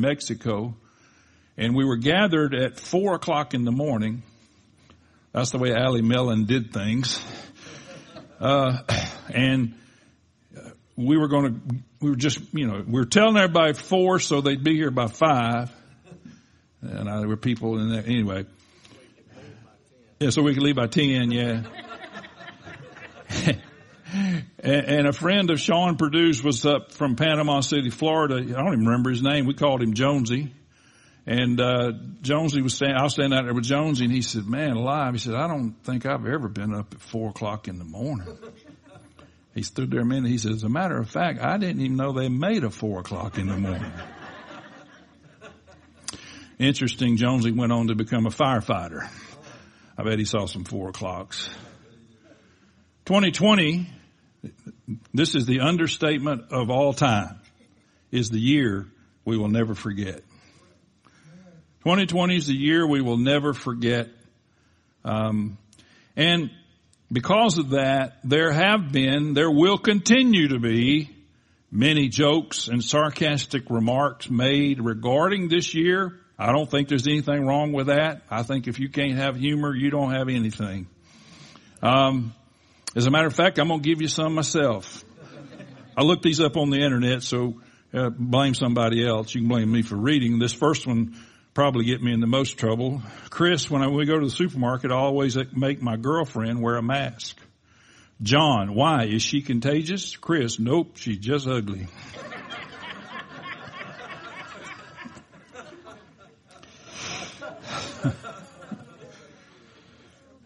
Mexico and we were gathered at four o'clock in the morning. That's the way Allie Mellon did things. Uh, and we were going to, we were just, you know, we were telling everybody four so they'd be here by five. And I, there were people in there anyway. Yeah, so we could leave by ten, yeah. And, and, a friend of Sean Purdue's was up from Panama City, Florida. I don't even remember his name. We called him Jonesy. And uh, Jonesy was standing, I was standing out there with Jonesy and he said, man, alive. He said, I don't think I've ever been up at four o'clock in the morning. He stood there a minute. He said, as a matter of fact, I didn't even know they made a four o'clock in the morning. Interesting, Jonesy went on to become a firefighter. I bet he saw some four o'clocks. 2020, this is the understatement of all time, is the year we will never forget. 2020 is the year we will never forget. Um, and because of that, there have been, there will continue to be many jokes and sarcastic remarks made regarding this year. I don't think there's anything wrong with that. I think if you can't have humor, you don't have anything. Um, as a matter of fact, I'm going to give you some myself. I looked these up on the internet, so uh, blame somebody else. You can blame me for reading. This first one probably get me in the most trouble. Chris, when I, we go to the supermarket, I always make my girlfriend wear a mask. John, why? Is she contagious? Chris, nope, she's just ugly.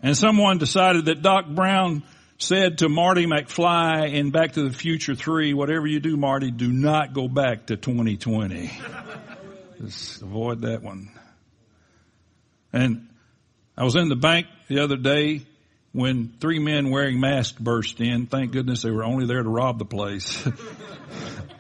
and someone decided that Doc Brown said to Marty McFly in Back to the Future 3, whatever you do, Marty, do not go back to 2020. Just avoid that one. And I was in the bank the other day when three men wearing masks burst in. Thank goodness they were only there to rob the place.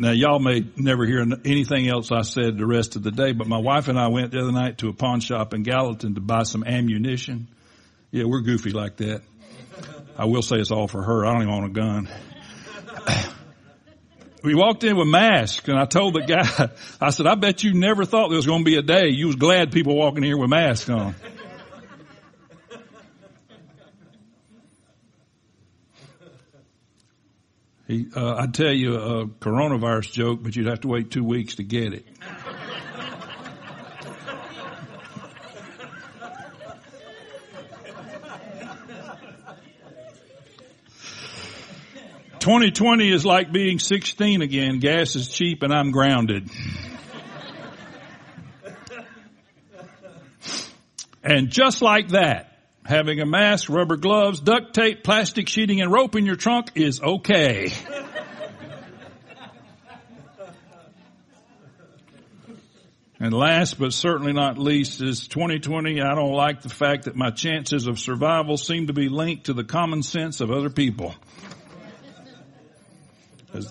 now y'all may never hear anything else I said the rest of the day, but my wife and I went the other night to a pawn shop in Gallatin to buy some ammunition. Yeah, we're goofy like that. I will say it's all for her. I don't even want a gun we walked in with masks and I told the guy, I said, I bet you never thought there was going to be a day you was glad people walking here with masks on. He, uh, I'd tell you a coronavirus joke, but you'd have to wait two weeks to get it. 2020 is like being 16 again. Gas is cheap and I'm grounded. and just like that, having a mask, rubber gloves, duct tape, plastic sheeting, and rope in your trunk is okay. And last but certainly not least is 2020. I don't like the fact that my chances of survival seem to be linked to the common sense of other people. As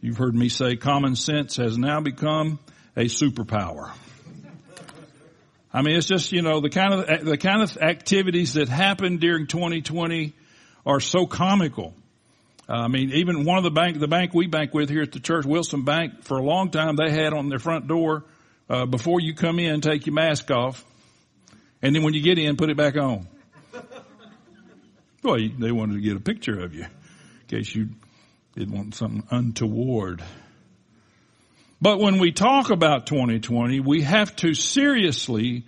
you've heard me say, common sense has now become a superpower. I mean, it's just, you know, the kind of, the kind of activities that happened during 2020 are so comical. I mean, even one of the bank, the bank we bank with here at the church, Wilson Bank, for a long time they had on their front door, uh, before you come in, take your mask off. And then when you get in, put it back on. Well, they wanted to get a picture of you in case you didn't want something untoward. But when we talk about 2020, we have to seriously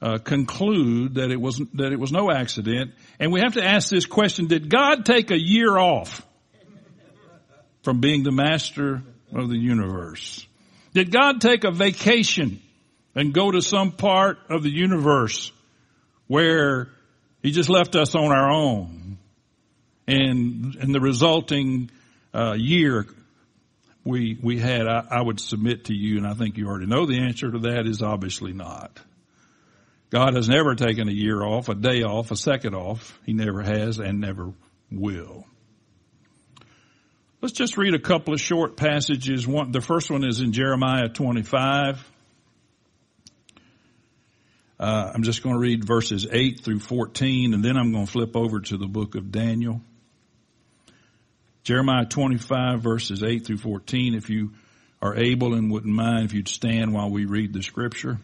uh, conclude that it was that it was no accident, and we have to ask this question: Did God take a year off from being the master of the universe? Did God take a vacation and go to some part of the universe where He just left us on our own, and and the resulting uh, year we we had, I, I would submit to you, and I think you already know the answer to that is obviously not. God has never taken a year off, a day off, a second off. He never has and never will. Let's just read a couple of short passages. One, the first one is in Jeremiah 25. Uh, I'm just going to read verses 8 through 14, and then I'm going to flip over to the book of Daniel. Jeremiah 25 verses 8 through 14, if you are able and wouldn't mind if you'd stand while we read the scripture.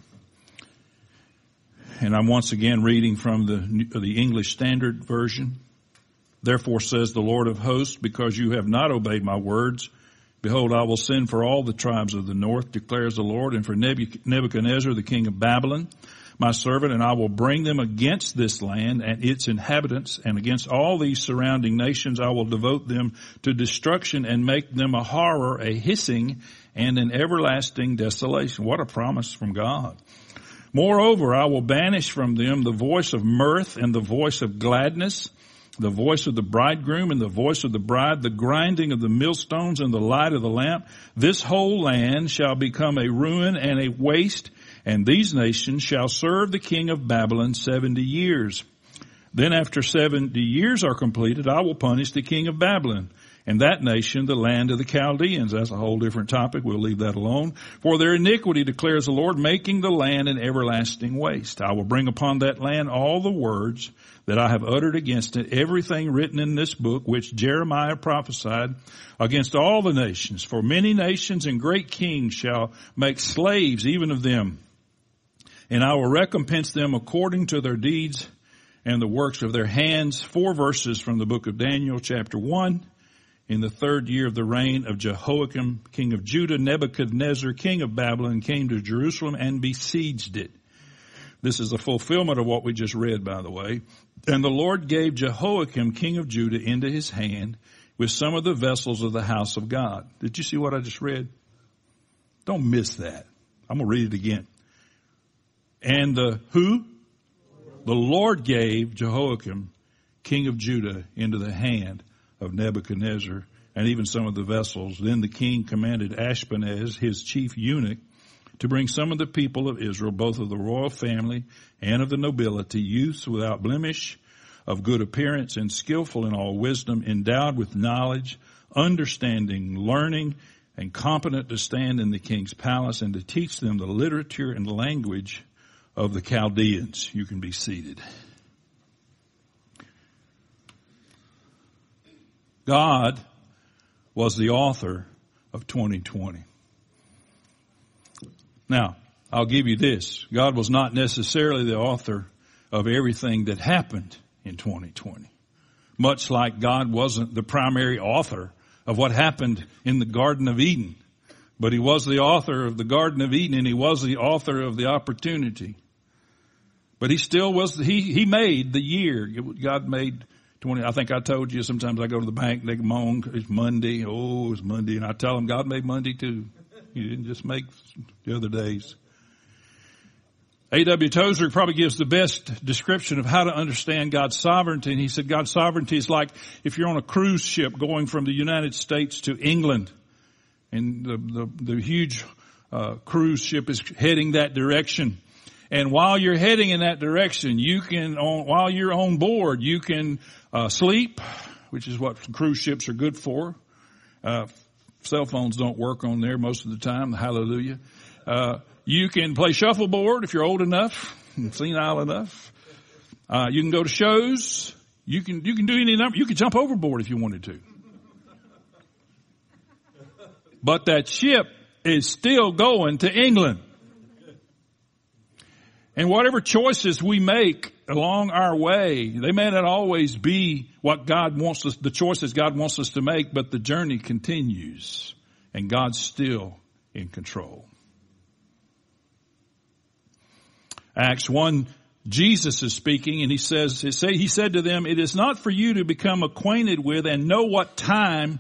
And I'm once again reading from the, the English Standard Version. Therefore says the Lord of hosts, because you have not obeyed my words, behold, I will send for all the tribes of the north, declares the Lord, and for Nebuchadnezzar, the king of Babylon, my servant, and I will bring them against this land and its inhabitants, and against all these surrounding nations I will devote them to destruction and make them a horror, a hissing, and an everlasting desolation. What a promise from God. Moreover, I will banish from them the voice of mirth and the voice of gladness, the voice of the bridegroom and the voice of the bride, the grinding of the millstones and the light of the lamp. This whole land shall become a ruin and a waste, and these nations shall serve the king of Babylon seventy years. Then after seventy years are completed, I will punish the king of Babylon and that nation the land of the Chaldeans. That's a whole different topic. We'll leave that alone. For their iniquity declares the Lord, making the land an everlasting waste. I will bring upon that land all the words that I have uttered against it, everything written in this book, which Jeremiah prophesied against all the nations. For many nations and great kings shall make slaves even of them. And I will recompense them according to their deeds and the works of their hands. Four verses from the book of Daniel chapter one in the third year of the reign of Jehoiakim, king of Judah, Nebuchadnezzar, king of Babylon, came to Jerusalem and besieged it. This is a fulfillment of what we just read, by the way. And the Lord gave Jehoiakim, king of Judah, into his hand with some of the vessels of the house of God. Did you see what I just read? Don't miss that. I'm going to read it again. And the who? The Lord gave Jehoiakim, king of Judah, into the hand of Nebuchadnezzar and even some of the vessels. Then the king commanded Ashpenaz, his chief eunuch, to bring some of the people of Israel, both of the royal family and of the nobility, youths without blemish, of good appearance and skillful in all wisdom, endowed with knowledge, understanding, learning, and competent to stand in the king's palace and to teach them the literature and language of the Chaldeans. You can be seated. God was the author of 2020. Now, I'll give you this. God was not necessarily the author of everything that happened in 2020. Much like God wasn't the primary author of what happened in the Garden of Eden. But He was the author of the Garden of Eden and He was the author of the opportunity. But He still was, He, He made the year. God made 20, I think I told you sometimes I go to the bank, they moan, it's Monday, oh, it's Monday, and I tell them God made Monday too. He didn't just make the other days. A.W. Tozer probably gives the best description of how to understand God's sovereignty. And he said God's sovereignty is like if you're on a cruise ship going from the United States to England and the, the, the huge uh, cruise ship is heading that direction. And while you're heading in that direction, you can, on, while you're on board, you can uh, sleep, which is what cruise ships are good for. Uh, cell phones don't work on there most of the time. Hallelujah. Uh, you can play shuffleboard if you're old enough and senile enough. Uh, you can go to shows. You can you can do any number. You can jump overboard if you wanted to. But that ship is still going to England. And whatever choices we make along our way, they may not always be what God wants us, the choices God wants us to make, but the journey continues and God's still in control. Acts 1, Jesus is speaking and he says, he said to them, it is not for you to become acquainted with and know what time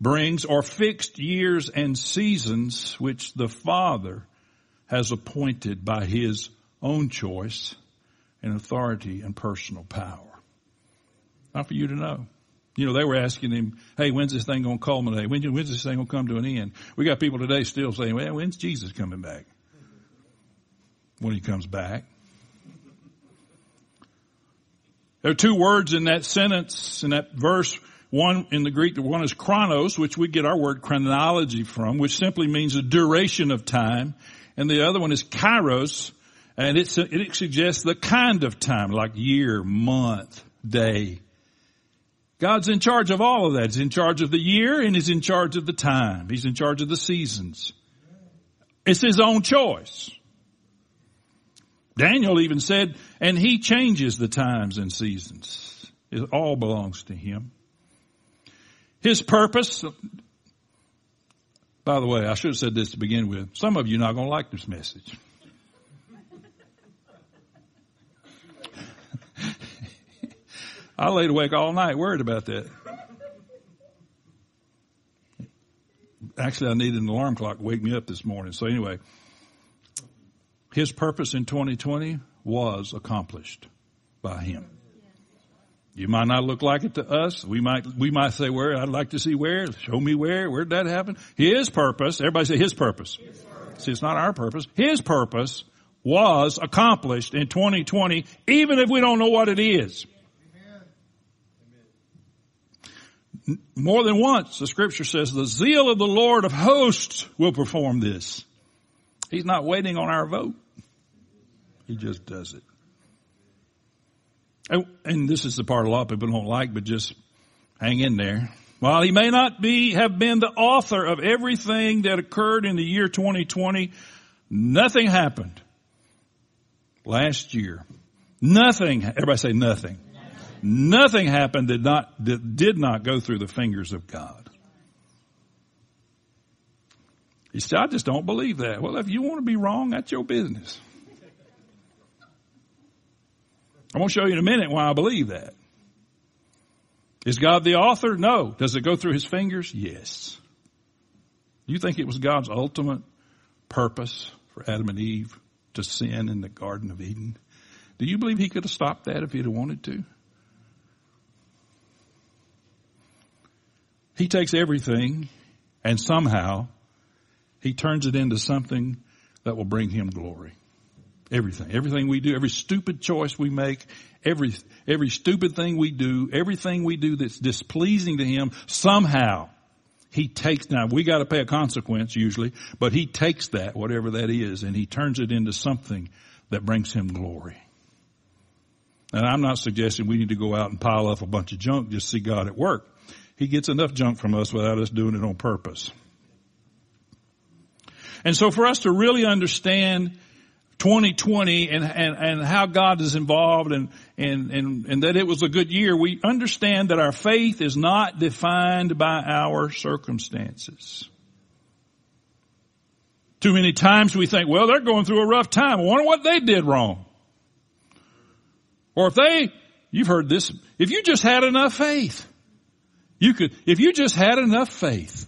brings or fixed years and seasons which the Father has appointed by his own choice and authority and personal power. Not for you to know. You know, they were asking him, hey, when's this thing going to culminate? When, when's this thing going to come to an end? We got people today still saying, well, when's Jesus coming back? When he comes back. There are two words in that sentence, in that verse. One in the Greek, one is chronos, which we get our word chronology from, which simply means a duration of time. And the other one is kairos, and it, suggests the kind of time, like year, month, day. God's in charge of all of that. He's in charge of the year and he's in charge of the time. He's in charge of the seasons. It's his own choice. Daniel even said, and he changes the times and seasons. It all belongs to him. His purpose, by the way, I should have said this to begin with. Some of you are not going to like this message. I laid awake all night worried about that. Actually, I needed an alarm clock to wake me up this morning. So anyway, his purpose in 2020 was accomplished by him. You might not look like it to us. We might, we might say where, I'd like to see where, show me where, where'd that happen? His purpose, everybody say his purpose. His purpose. See, it's not our purpose. His purpose was accomplished in 2020, even if we don't know what it is. More than once, the scripture says, the zeal of the Lord of hosts will perform this. He's not waiting on our vote. He just does it. And, and this is the part a lot of people don't like, but just hang in there. While he may not be, have been the author of everything that occurred in the year 2020, nothing happened last year. Nothing, everybody say nothing. Nothing happened that not, that did not go through the fingers of God. He said, I just don't believe that. Well, if you want to be wrong, that's your business. I'm going to show you in a minute why I believe that. Is God the author? No. Does it go through his fingers? Yes. You think it was God's ultimate purpose for Adam and Eve to sin in the Garden of Eden? Do you believe he could have stopped that if he'd have wanted to? He takes everything and somehow he turns it into something that will bring him glory. Everything, everything we do, every stupid choice we make, every, every stupid thing we do, everything we do that's displeasing to him, somehow he takes, now we gotta pay a consequence usually, but he takes that, whatever that is, and he turns it into something that brings him glory. And I'm not suggesting we need to go out and pile up a bunch of junk just see God at work. He gets enough junk from us without us doing it on purpose. And so for us to really understand 2020 and, and, and how God is involved and, and, and, and that it was a good year, we understand that our faith is not defined by our circumstances. Too many times we think, well, they're going through a rough time. I wonder what they did wrong. Or if they, you've heard this, if you just had enough faith. You could, if you just had enough faith,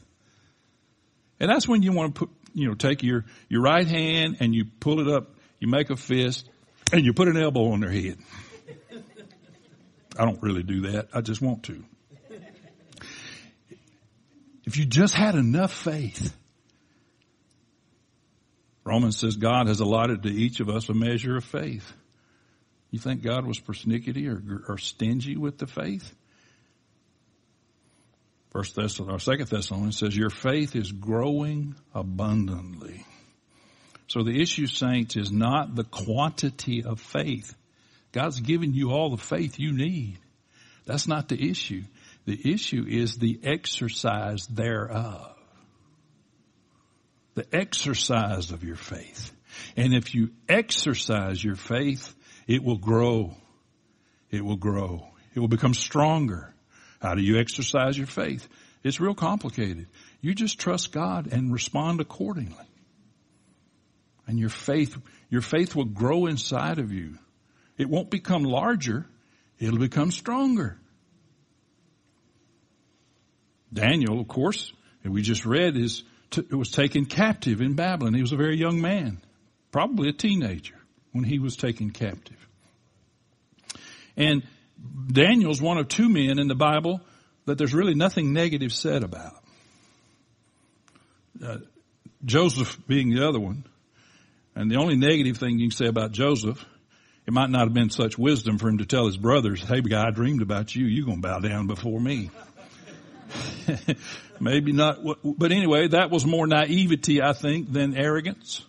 and that's when you want to put, you know, take your, your right hand and you pull it up, you make a fist, and you put an elbow on their head. I don't really do that. I just want to. If you just had enough faith, Romans says God has allotted to each of us a measure of faith. You think God was persnickety or, or stingy with the faith? First Thessalonians, or Second Thessalonians says, your faith is growing abundantly. So the issue, saints, is not the quantity of faith. God's given you all the faith you need. That's not the issue. The issue is the exercise thereof. The exercise of your faith. And if you exercise your faith, it will grow. It will grow. It will become stronger. How do you exercise your faith? It's real complicated. You just trust God and respond accordingly. And your faith, your faith will grow inside of you. It won't become larger. It'll become stronger. Daniel, of course, and we just read is, t- was taken captive in Babylon. He was a very young man, probably a teenager when he was taken captive. And Daniel's one of two men in the Bible that there's really nothing negative said about. Uh, Joseph being the other one. And the only negative thing you can say about Joseph, it might not have been such wisdom for him to tell his brothers, hey guy, I dreamed about you, you're gonna bow down before me. Maybe not, but anyway, that was more naivety, I think, than arrogance.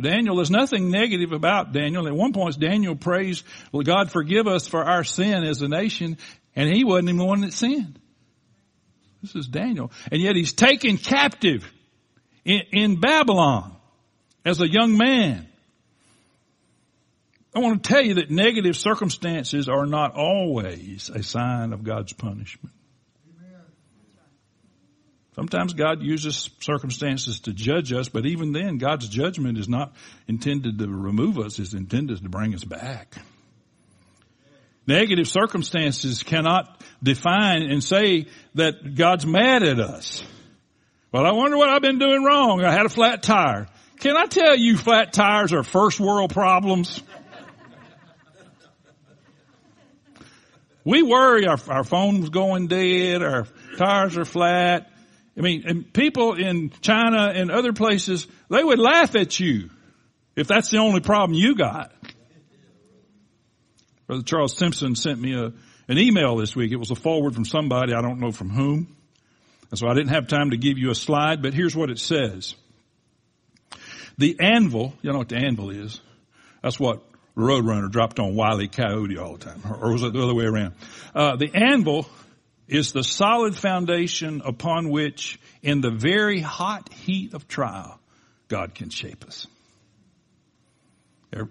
Daniel, there's nothing negative about Daniel. At one point, Daniel prays, well, God forgive us for our sin as a nation. And he wasn't even the one that sinned. This is Daniel. And yet he's taken captive in, in Babylon as a young man. I want to tell you that negative circumstances are not always a sign of God's punishment. Sometimes God uses circumstances to judge us, but even then, God's judgment is not intended to remove us, it's intended to bring us back. Negative circumstances cannot define and say that God's mad at us. Well, I wonder what I've been doing wrong. I had a flat tire. Can I tell you flat tires are first world problems? we worry our, our phone's going dead, our tires are flat. I mean, and people in China and other places, they would laugh at you if that's the only problem you got. Brother Charles Simpson sent me a, an email this week. It was a forward from somebody, I don't know from whom. And so I didn't have time to give you a slide, but here's what it says. The anvil, you know what the anvil is? That's what Roadrunner dropped on Wiley Coyote all the time. Or was it the other way around? Uh, the anvil is the solid foundation upon which in the very hot heat of trial, God can shape us.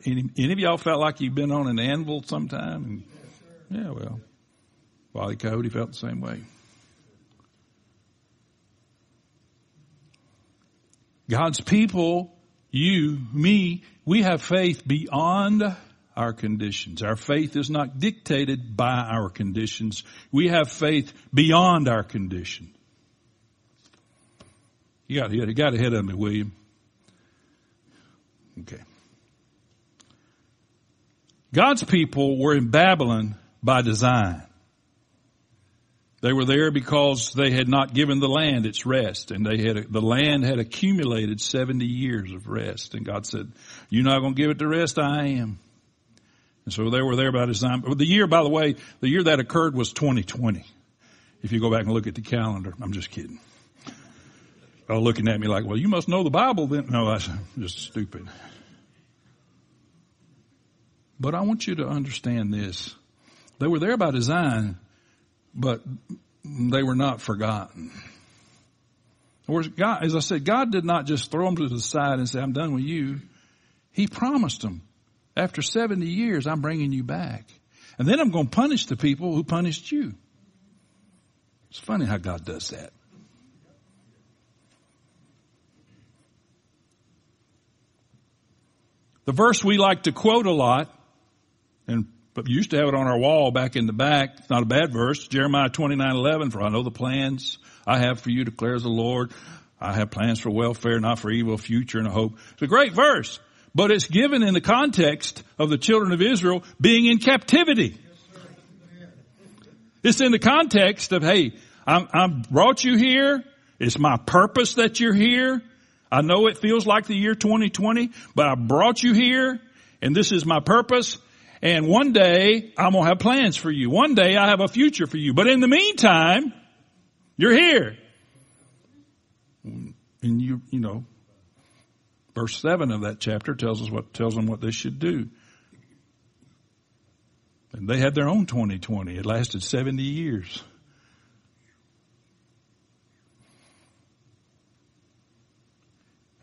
Any, any of y'all felt like you've been on an anvil sometime? yeah, well, Wally Coyote felt the same way. God's people, you, me, we have faith beyond our conditions. Our faith is not dictated by our conditions. We have faith beyond our condition. You got, you got ahead of me, William. Okay. God's people were in Babylon by design. They were there because they had not given the land its rest and they had, the land had accumulated 70 years of rest. And God said, you're not going to give it the rest I am. And so they were there by design. The year, by the way, the year that occurred was 2020. If you go back and look at the calendar, I'm just kidding. All looking at me like, well, you must know the Bible then. No, that's just stupid. But I want you to understand this. They were there by design, but they were not forgotten. God, as I said, God did not just throw them to the side and say, I'm done with you. He promised them after 70 years, I'm bringing you back. And then I'm going to punish the people who punished you. It's funny how God does that. The verse we like to quote a lot, and but used to have it on our wall back in the back. It's not a bad verse. Jeremiah 29, 11, for I know the plans I have for you, declares the Lord. I have plans for welfare, not for evil, future and a hope. It's a great verse but it's given in the context of the children of Israel being in captivity. It's in the context of, hey, I'm, I'm brought you here. It's my purpose that you're here. I know it feels like the year 2020, but I brought you here and this is my purpose. And one day I'm going to have plans for you. One day I have a future for you. But in the meantime, you're here. And you, you know, Verse 7 of that chapter tells us what, tells them what they should do. And they had their own 2020. It lasted 70 years.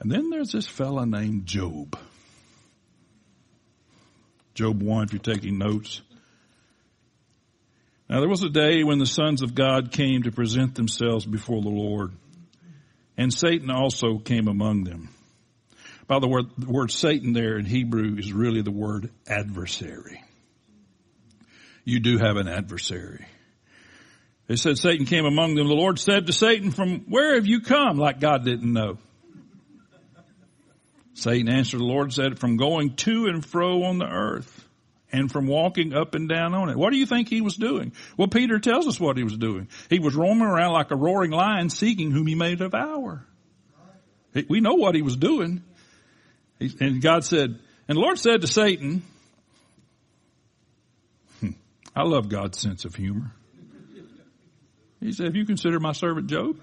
And then there's this fella named Job. Job 1, if you're taking notes. Now there was a day when the sons of God came to present themselves before the Lord. And Satan also came among them. By the word, the word Satan there in Hebrew is really the word adversary. You do have an adversary. They said Satan came among them. The Lord said to Satan, from where have you come? Like God didn't know. Satan answered the Lord said, from going to and fro on the earth and from walking up and down on it. What do you think he was doing? Well, Peter tells us what he was doing. He was roaming around like a roaring lion seeking whom he may devour. We know what he was doing. And God said, and the Lord said to Satan, hmm, I love God's sense of humor. He said, have you considered my servant Job?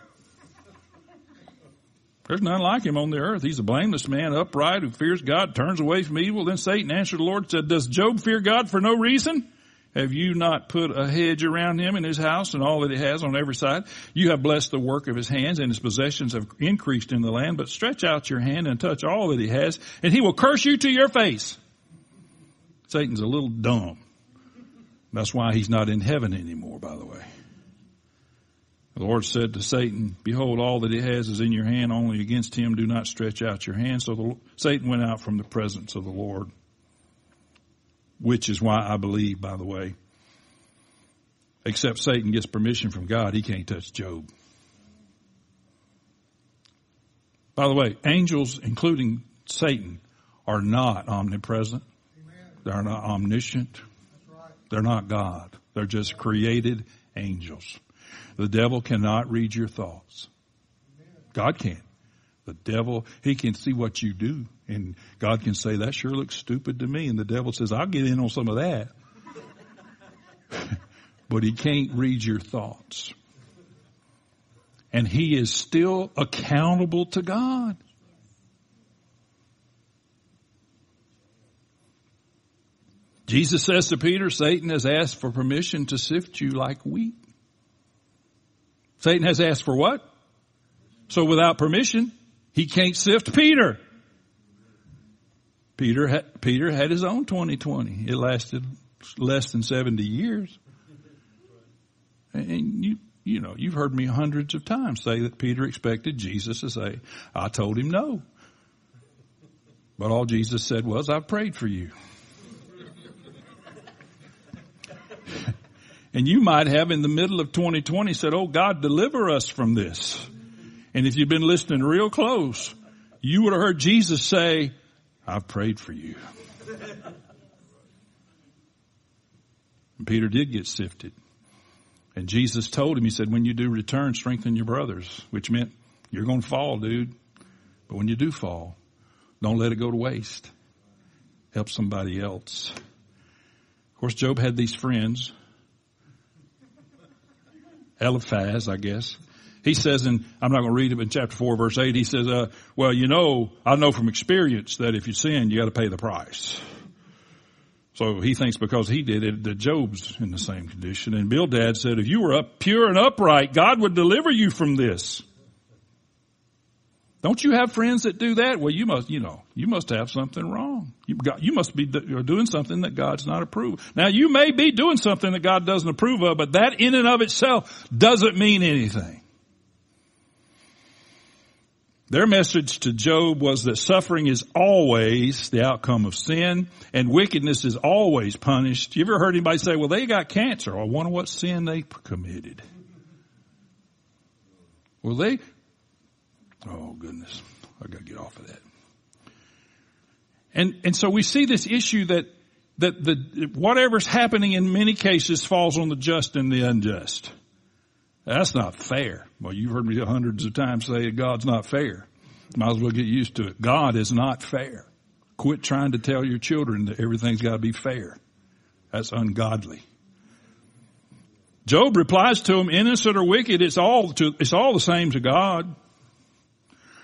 There's none like him on the earth. He's a blameless man, upright, who fears God, turns away from evil. Then Satan answered the Lord and said, does Job fear God for no reason? Have you not put a hedge around him and his house and all that he has on every side? You have blessed the work of his hands and his possessions have increased in the land, but stretch out your hand and touch all that he has and he will curse you to your face. Satan's a little dumb. That's why he's not in heaven anymore, by the way. The Lord said to Satan, behold, all that he has is in your hand, only against him do not stretch out your hand. So the, Satan went out from the presence of the Lord, which is why I believe, by the way, except Satan gets permission from God, he can't touch Job. By the way, angels, including Satan, are not omnipresent. Amen. They're not omniscient. Right. They're not God. They're just created angels. The devil cannot read your thoughts. God can. The devil, he can see what you do. And God can say, that sure looks stupid to me. And the devil says, I'll get in on some of that. but he can't read your thoughts. And he is still accountable to God. Jesus says to Peter, Satan has asked for permission to sift you like wheat. Satan has asked for what? So without permission, he can't sift Peter. Peter had, Peter had his own 2020. It lasted less than 70 years. And you, you know, you've heard me hundreds of times say that Peter expected Jesus to say, I told him no. But all Jesus said was, I've prayed for you. And you might have in the middle of 2020 said, Oh God, deliver us from this. And if you've been listening real close, you would have heard Jesus say, I've prayed for you. And Peter did get sifted. And Jesus told him, he said, when you do return, strengthen your brothers, which meant you're going to fall, dude. But when you do fall, don't let it go to waste. Help somebody else. Of course, Job had these friends Eliphaz, I guess. He says in, I'm not going to read it but in chapter 4 verse 8, he says, uh, well, you know, I know from experience that if you sin, you got to pay the price. So he thinks because he did it, that Job's in the same condition. And Bildad said, if you were up pure and upright, God would deliver you from this. Don't you have friends that do that? Well, you must, you know, you must have something wrong. You, got, you must be doing something that God's not approved. Now you may be doing something that God doesn't approve of, but that in and of itself doesn't mean anything. Their message to Job was that suffering is always the outcome of sin and wickedness is always punished. You ever heard anybody say, well, they got cancer. I wonder what sin they committed. Well, they, Oh goodness. I gotta get off of that. And, and so we see this issue that, that the, whatever's happening in many cases falls on the just and the unjust. That's not fair. Well, you've heard me hundreds of times say God's not fair. Might as well get used to it. God is not fair. Quit trying to tell your children that everything's got to be fair. That's ungodly. Job replies to him, innocent or wicked, it's all to, it's all the same to God.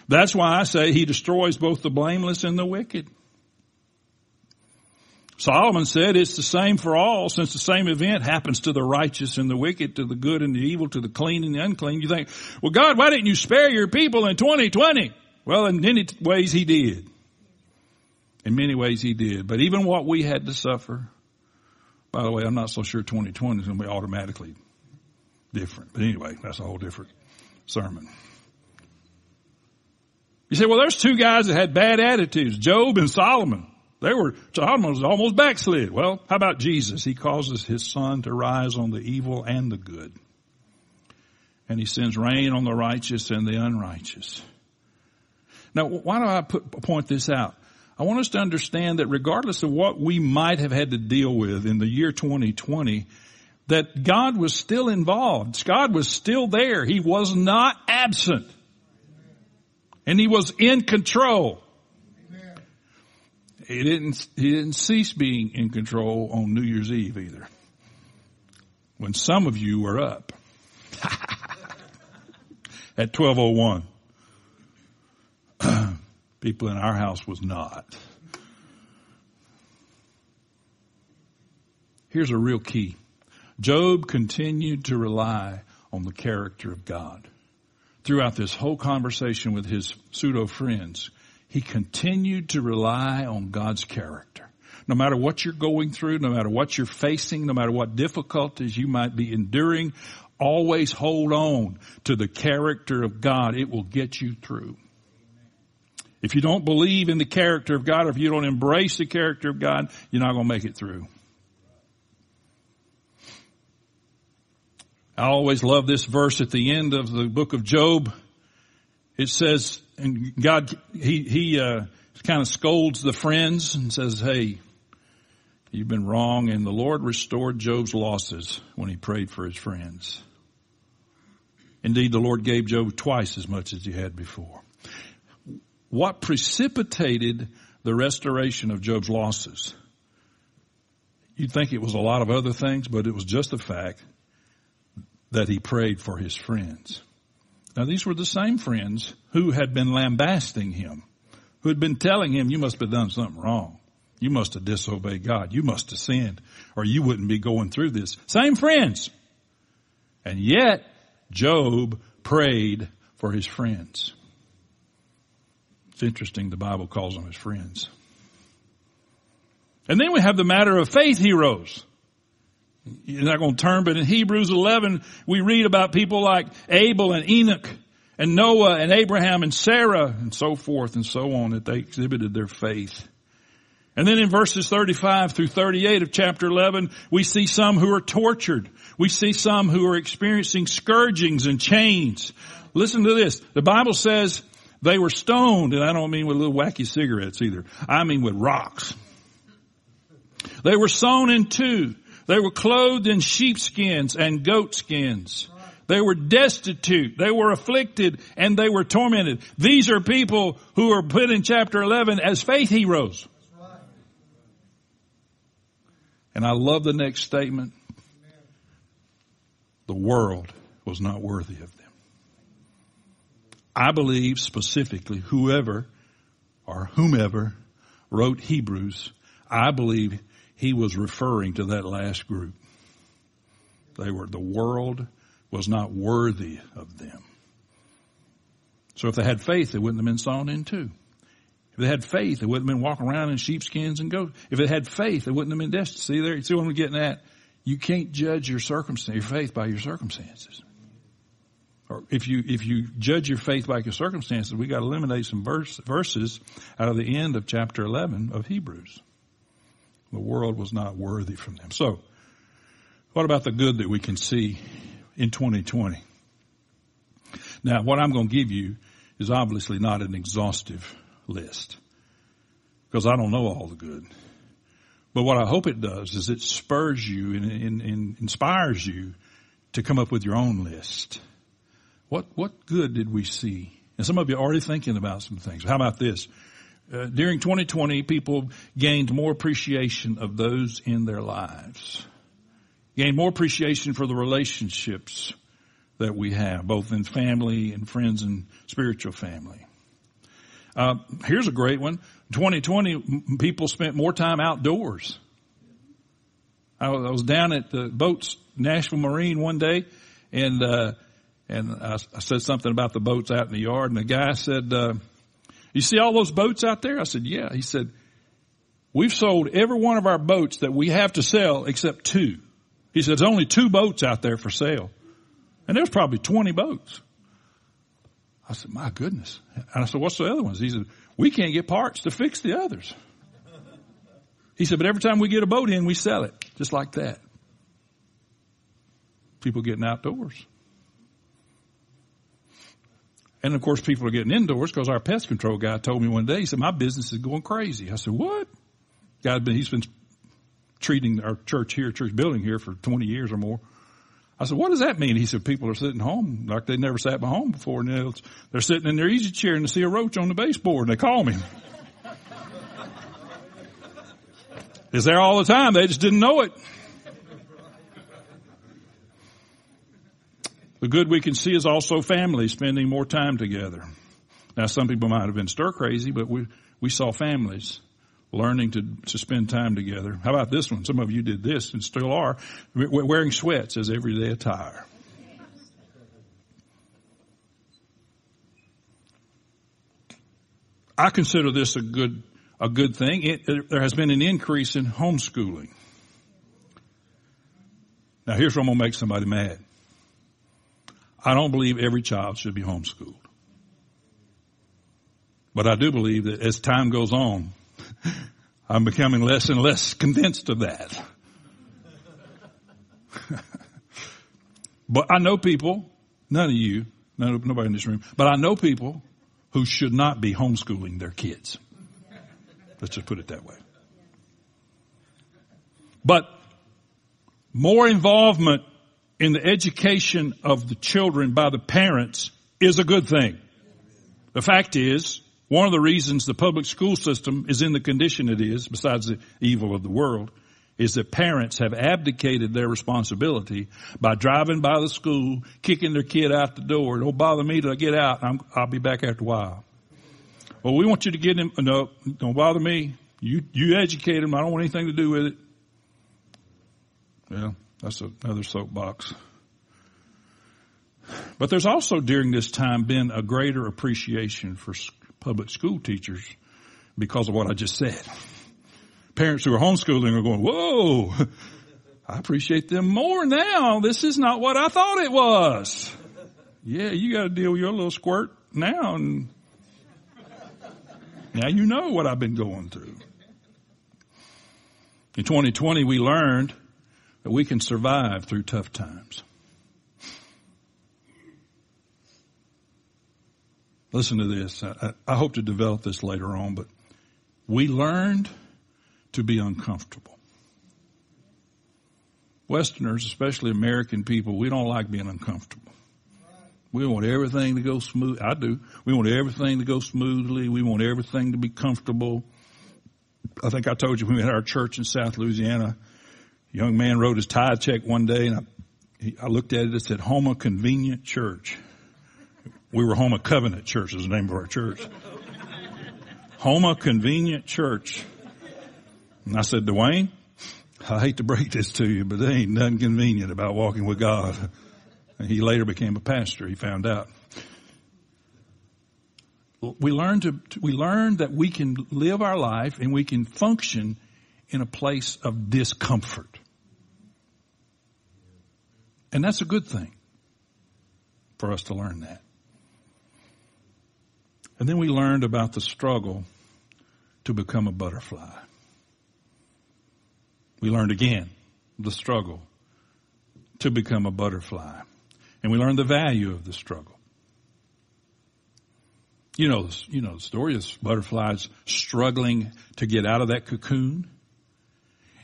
That's why I say he destroys both the blameless and the wicked. Solomon said it's the same for all since the same event happens to the righteous and the wicked, to the good and the evil, to the clean and the unclean. You think, well God, why didn't you spare your people in 2020? Well, in many ways he did. In many ways he did. But even what we had to suffer, by the way, I'm not so sure 2020 is going to be automatically different. But anyway, that's a whole different sermon. You say, well, there's two guys that had bad attitudes, Job and Solomon. They were, was almost backslid. Well, how about Jesus? He causes his sun to rise on the evil and the good. And he sends rain on the righteous and the unrighteous. Now, why do I put, point this out? I want us to understand that regardless of what we might have had to deal with in the year 2020, that God was still involved. God was still there. He was not absent and he was in control. He didn't, he didn't cease being in control on New Year's Eve either. When some of you were up at 1201. People in our house was not. Here's a real key. Job continued to rely on the character of God. Throughout this whole conversation with his pseudo friends, he continued to rely on God's character. No matter what you're going through, no matter what you're facing, no matter what difficulties you might be enduring, always hold on to the character of God. It will get you through. If you don't believe in the character of God, or if you don't embrace the character of God, you're not going to make it through. I always love this verse at the end of the book of Job. It says, and God, he, he, uh, kind of scolds the friends and says, hey, you've been wrong. And the Lord restored Job's losses when he prayed for his friends. Indeed, the Lord gave Job twice as much as he had before. What precipitated the restoration of Job's losses? You'd think it was a lot of other things, but it was just the fact that he prayed for his friends. Now these were the same friends who had been lambasting him, who had been telling him, you must have done something wrong. You must have disobeyed God. You must have sinned or you wouldn't be going through this. Same friends. And yet Job prayed for his friends. It's interesting the Bible calls them his friends. And then we have the matter of faith heroes. You're not going to turn, but in Hebrews 11, we read about people like Abel and Enoch and Noah and Abraham and Sarah and so forth and so on that they exhibited their faith. And then in verses 35 through 38 of chapter 11, we see some who are tortured. We see some who are experiencing scourgings and chains. Listen to this. The Bible says they were stoned, and I don't mean with little wacky cigarettes either. I mean with rocks. They were sown in two. They were clothed in sheepskins and goatskins. They were destitute. They were afflicted and they were tormented. These are people who are put in chapter 11 as faith heroes. And I love the next statement. The world was not worthy of them. I believe specifically whoever or whomever wrote Hebrews, I believe he was referring to that last group. They were, the world was not worthy of them. So if they had faith, they wouldn't have been sawn in too. If they had faith, they wouldn't have been walking around in sheepskins and goats. If they had faith, they wouldn't have been destitute. See there, you see what I'm getting at? You can't judge your circumstance, your faith by your circumstances. Or if you, if you judge your faith by your circumstances, we got to eliminate some verse, verses out of the end of chapter 11 of Hebrews. The world was not worthy from them. So, what about the good that we can see in 2020? Now, what I'm going to give you is obviously not an exhaustive list because I don't know all the good. But what I hope it does is it spurs you and, and, and inspires you to come up with your own list. What, what good did we see? And some of you are already thinking about some things. How about this? Uh, during 2020, people gained more appreciation of those in their lives. Gained more appreciation for the relationships that we have, both in family and friends and spiritual family. Uh, here's a great one. 2020, people spent more time outdoors. I was, down at the boats, Nashville Marine one day, and uh, and I, I, said something about the boats out in the yard, and the guy said, uh, you see all those boats out there? I said, yeah. He said, we've sold every one of our boats that we have to sell except two. He said, there's only two boats out there for sale. And there's probably 20 boats. I said, my goodness. And I said, what's the other ones? He said, we can't get parts to fix the others. He said, but every time we get a boat in, we sell it. Just like that. People getting outdoors. And of course, people are getting indoors because our pest control guy told me one day, he said, my business is going crazy. I said, what? God, he's been treating our church here, church building here for 20 years or more. I said, what does that mean? He said, people are sitting home like they never sat by home before. And they're sitting in their easy chair and they see a roach on the baseboard and they call me. it's there all the time. They just didn't know it. The good we can see is also families spending more time together. Now some people might have been stir crazy, but we, we saw families learning to, to spend time together. How about this one? Some of you did this and still are wearing sweats as everyday attire. I consider this a good, a good thing. It, there has been an increase in homeschooling. Now here's where I'm going to make somebody mad. I don't believe every child should be homeschooled. But I do believe that as time goes on, I'm becoming less and less convinced of that. but I know people, none of you, nobody in this room, but I know people who should not be homeschooling their kids. Let's just put it that way. But more involvement in the education of the children by the parents is a good thing. The fact is, one of the reasons the public school system is in the condition it is, besides the evil of the world, is that parents have abdicated their responsibility by driving by the school, kicking their kid out the door. Don't bother me till I get out. i will be back after a while. Well, we want you to get him. No, don't bother me. You you educate him. I don't want anything to do with it. Well, that's another soapbox. But there's also during this time been a greater appreciation for public school teachers because of what I just said. Parents who are homeschooling are going, whoa, I appreciate them more now. This is not what I thought it was. Yeah, you got to deal with your little squirt now and now you know what I've been going through. In 2020, we learned that we can survive through tough times. Listen to this. I, I, hope to develop this later on, but we learned to be uncomfortable. Westerners, especially American people, we don't like being uncomfortable. We want everything to go smooth. I do. We want everything to go smoothly. We want everything to be comfortable. I think I told you when we had our church in South Louisiana, young man wrote his tithe check one day and I, he, I looked at it. It said Houma Convenient Church. We were Houma Covenant Church is the name of our church. Houma Convenient Church. And I said, Dwayne, I hate to break this to you, but there ain't nothing convenient about walking with God. And he later became a pastor. He found out. We learned to, we learned that we can live our life and we can function in a place of discomfort. And that's a good thing for us to learn that. And then we learned about the struggle to become a butterfly. We learned again the struggle to become a butterfly. And we learned the value of the struggle. You know, you know the story is butterflies struggling to get out of that cocoon.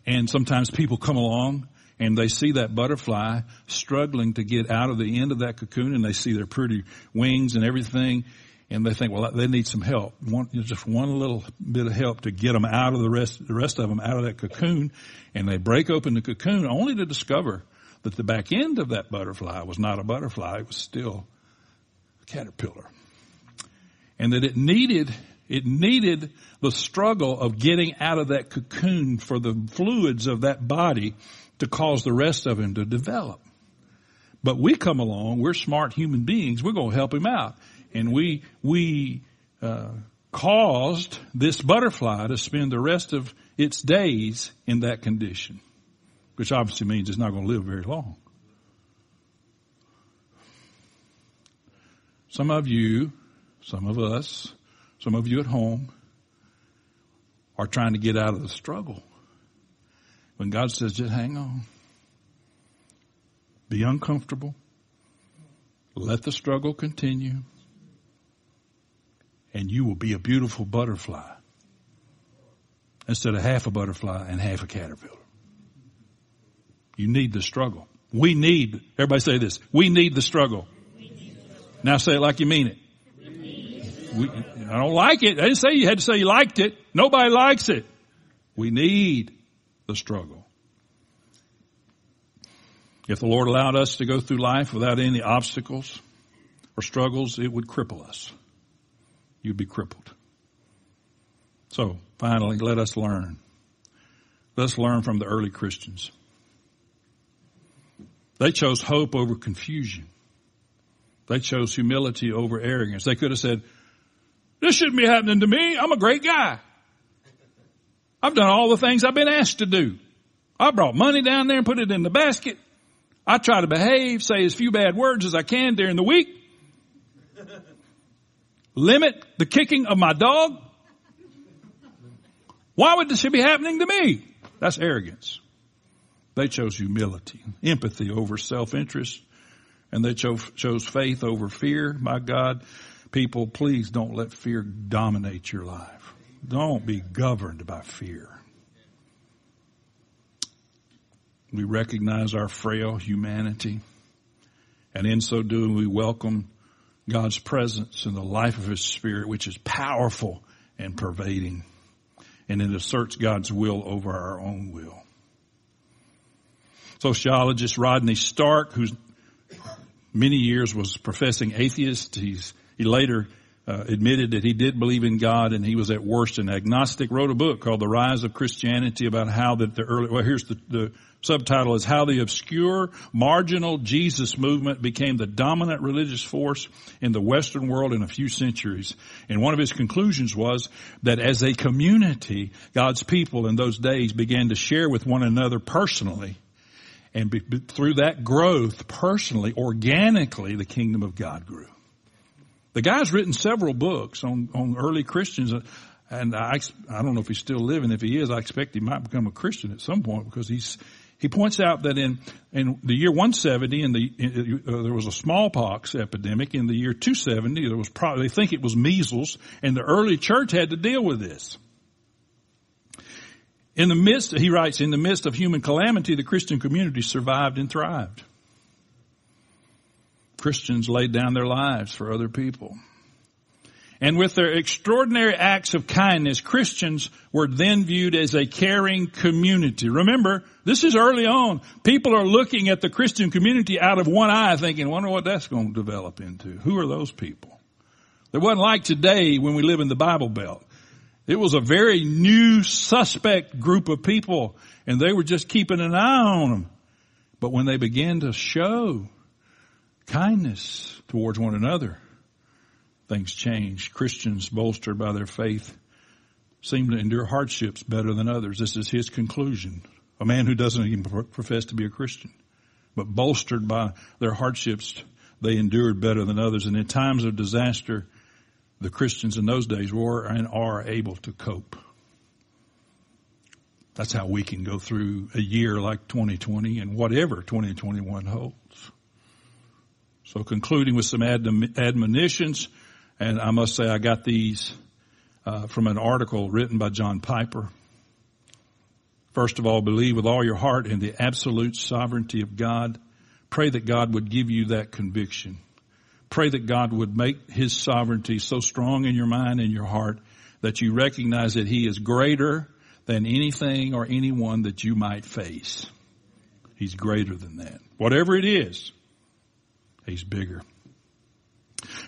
And sometimes people come along and they see that butterfly struggling to get out of the end of that cocoon and they see their pretty wings and everything and they think, well, they need some help. One, just one little bit of help to get them out of the rest, the rest of them out of that cocoon. And they break open the cocoon only to discover that the back end of that butterfly was not a butterfly. It was still a caterpillar. And that it needed, it needed the struggle of getting out of that cocoon for the fluids of that body to cause the rest of him to develop. But we come along, we're smart human beings, we're going to help him out and we we uh, caused this butterfly to spend the rest of its days in that condition, which obviously means it's not going to live very long. Some of you, some of us, some of you at home are trying to get out of the struggle. When God says, just hang on. Be uncomfortable. Let the struggle continue and you will be a beautiful butterfly instead of half a butterfly and half a caterpillar. You need the struggle. We need, everybody say this, we need the struggle. Now say it like you mean it. We, I don't like it. I didn't say you had to say you liked it. Nobody likes it. We need the struggle. If the Lord allowed us to go through life without any obstacles or struggles, it would cripple us you'd be crippled. So finally, let us learn. Let's learn from the early Christians. They chose hope over confusion. They chose humility over arrogance. They could have said, this shouldn't be happening to me. I'm a great guy. I've done all the things I've been asked to do. I brought money down there and put it in the basket. I try to behave, say as few bad words as I can during the week. Limit the kicking of my dog. Why would this be happening to me? That's arrogance. They chose humility, empathy over self-interest, and they chose, chose faith over fear. My God, people, please don't let fear dominate your life. Don't be governed by fear. We recognize our frail humanity, and in so doing, we welcome God's presence in the life of His Spirit, which is powerful and pervading, and it asserts God's will over our own will. Sociologist Rodney Stark, who many years was professing atheist, he later uh, admitted that he did believe in God and he was at worst an agnostic, wrote a book called The Rise of Christianity about how that the early, well here's the, the subtitle is how the obscure, marginal Jesus movement became the dominant religious force in the Western world in a few centuries. And one of his conclusions was that as a community, God's people in those days began to share with one another personally and be, through that growth personally, organically, the kingdom of God grew. The guy's written several books on, on early Christians, and I, I don't know if he's still living. If he is, I expect he might become a Christian at some point because he's, he points out that in, in the year 170, in the, in, uh, there was a smallpox epidemic. In the year 270, there was probably, they think it was measles, and the early church had to deal with this. In the midst, he writes, in the midst of human calamity, the Christian community survived and thrived. Christians laid down their lives for other people. And with their extraordinary acts of kindness, Christians were then viewed as a caring community. Remember, this is early on. People are looking at the Christian community out of one eye thinking, wonder what that's going to develop into. Who are those people? It wasn't like today when we live in the Bible Belt. It was a very new suspect group of people and they were just keeping an eye on them. But when they began to show kindness towards one another, things change. Christians bolstered by their faith seem to endure hardships better than others. This is his conclusion. A man who doesn't even profess to be a Christian, but bolstered by their hardships, they endured better than others. And in times of disaster, the Christians in those days were and are able to cope. That's how we can go through a year like 2020 and whatever 2021 holds. So concluding with some admonitions, and I must say I got these uh, from an article written by John Piper. First of all, believe with all your heart in the absolute sovereignty of God. Pray that God would give you that conviction. Pray that God would make His sovereignty so strong in your mind and your heart that you recognize that He is greater than anything or anyone that you might face. He's greater than that. Whatever it is, He's bigger.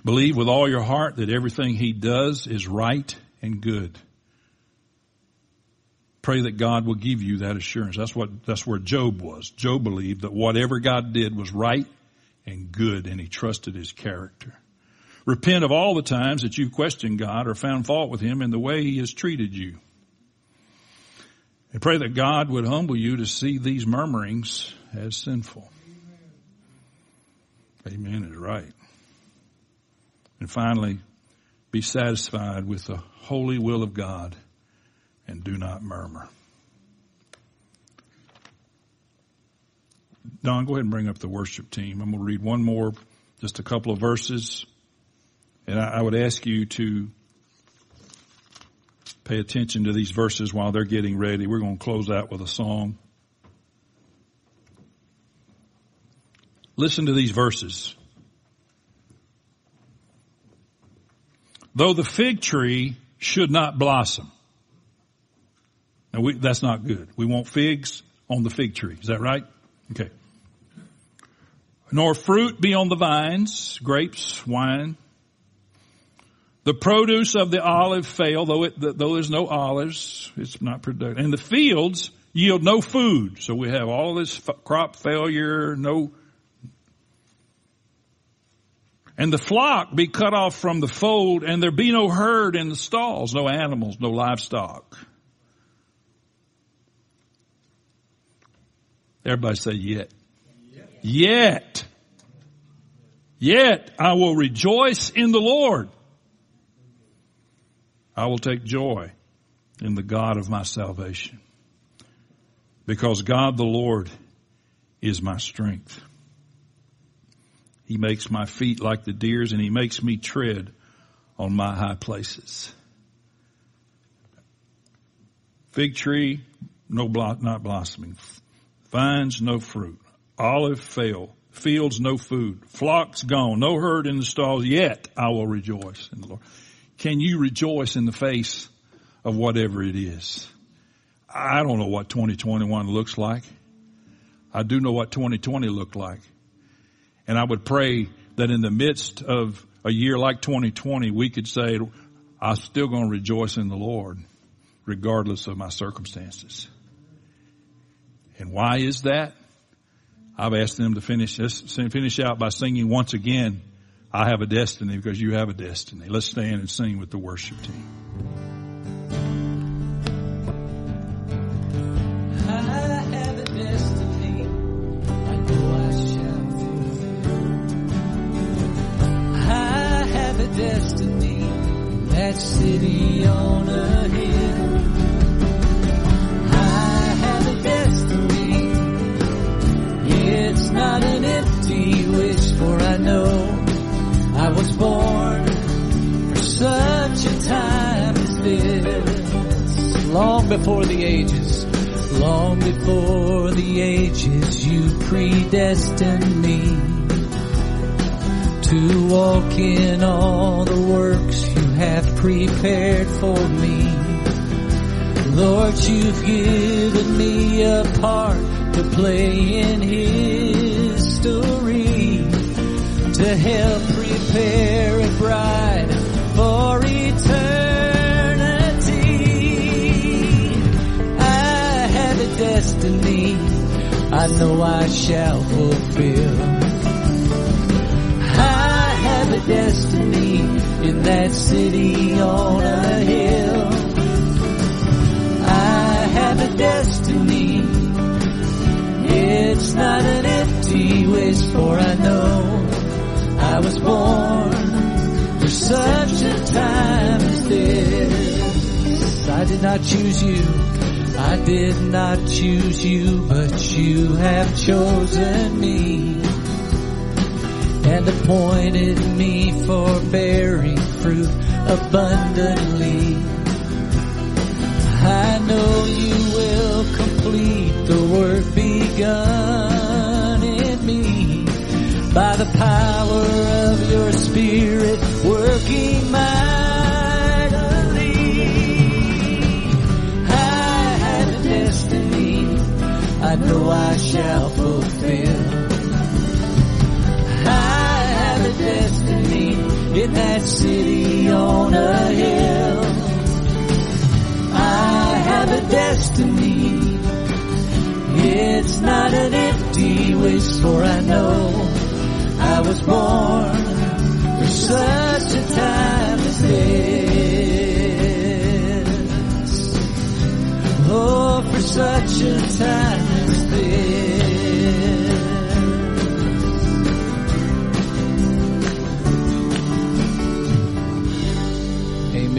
Believe with all your heart that everything He does is right and good. Pray that God will give you that assurance. That's what, that's where Job was. Job believed that whatever God did was right and good and he trusted his character. Repent of all the times that you've questioned God or found fault with him in the way he has treated you. And pray that God would humble you to see these murmurings as sinful. Amen, is right. And finally, be satisfied with the holy will of God and do not murmur. Don, go ahead and bring up the worship team. I'm going to read one more, just a couple of verses. And I, I would ask you to pay attention to these verses while they're getting ready. We're going to close out with a song. Listen to these verses. Though the fig tree should not blossom. Now we, that's not good. We want figs on the fig tree. Is that right? Okay. Nor fruit be on the vines, grapes, wine, The produce of the olive fail, though, it, though there's no olives, it's not productive. And the fields yield no food. So we have all this crop failure, no. And the flock be cut off from the fold, and there be no herd in the stalls, no animals, no livestock. Everybody say yet. Yet. Yet I will rejoice in the Lord. I will take joy in the God of my salvation. Because God the Lord is my strength. He makes my feet like the deer's and he makes me tread on my high places. Fig tree, no blot not blossoming. Vines, no fruit. Olive fail. Fields, no food. Flocks gone. No herd in the stalls. Yet I will rejoice in the Lord. Can you rejoice in the face of whatever it is? I don't know what 2021 looks like. I do know what 2020 looked like. And I would pray that in the midst of a year like 2020, we could say, I'm still going to rejoice in the Lord regardless of my circumstances. And why is that? I've asked them to finish this, finish out by singing once again, I have a destiny because you have a destiny. Let's stand and sing with the worship team. Destiny. That city on a hill. I have a destiny. It's not an empty wish, for I know I was born for such a time as this. Long before the ages, long before the ages, you predestined me to walk in all the works you have prepared for me. Lord, you've given me a part to play in history to help prepare a bride for eternity. I have a destiny I know I shall fulfill. A destiny in that city on a hill. I have a destiny. It's not an empty wish, for I know I was born for such a time as this. I did not choose you. I did not choose you, but you have chosen me and appointed me for bearing fruit abundantly. I know you will complete the work begun in me by the power of your spirit working destiny I know I shall that city on a hill. I have a destiny. It's not an empty wish, for I know I was born for such a time as this. Oh, for such a time as this.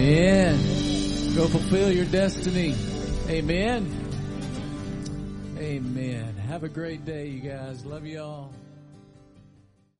Amen. Go fulfill your destiny. Amen. Amen. Have a great day, you guys. Love you all.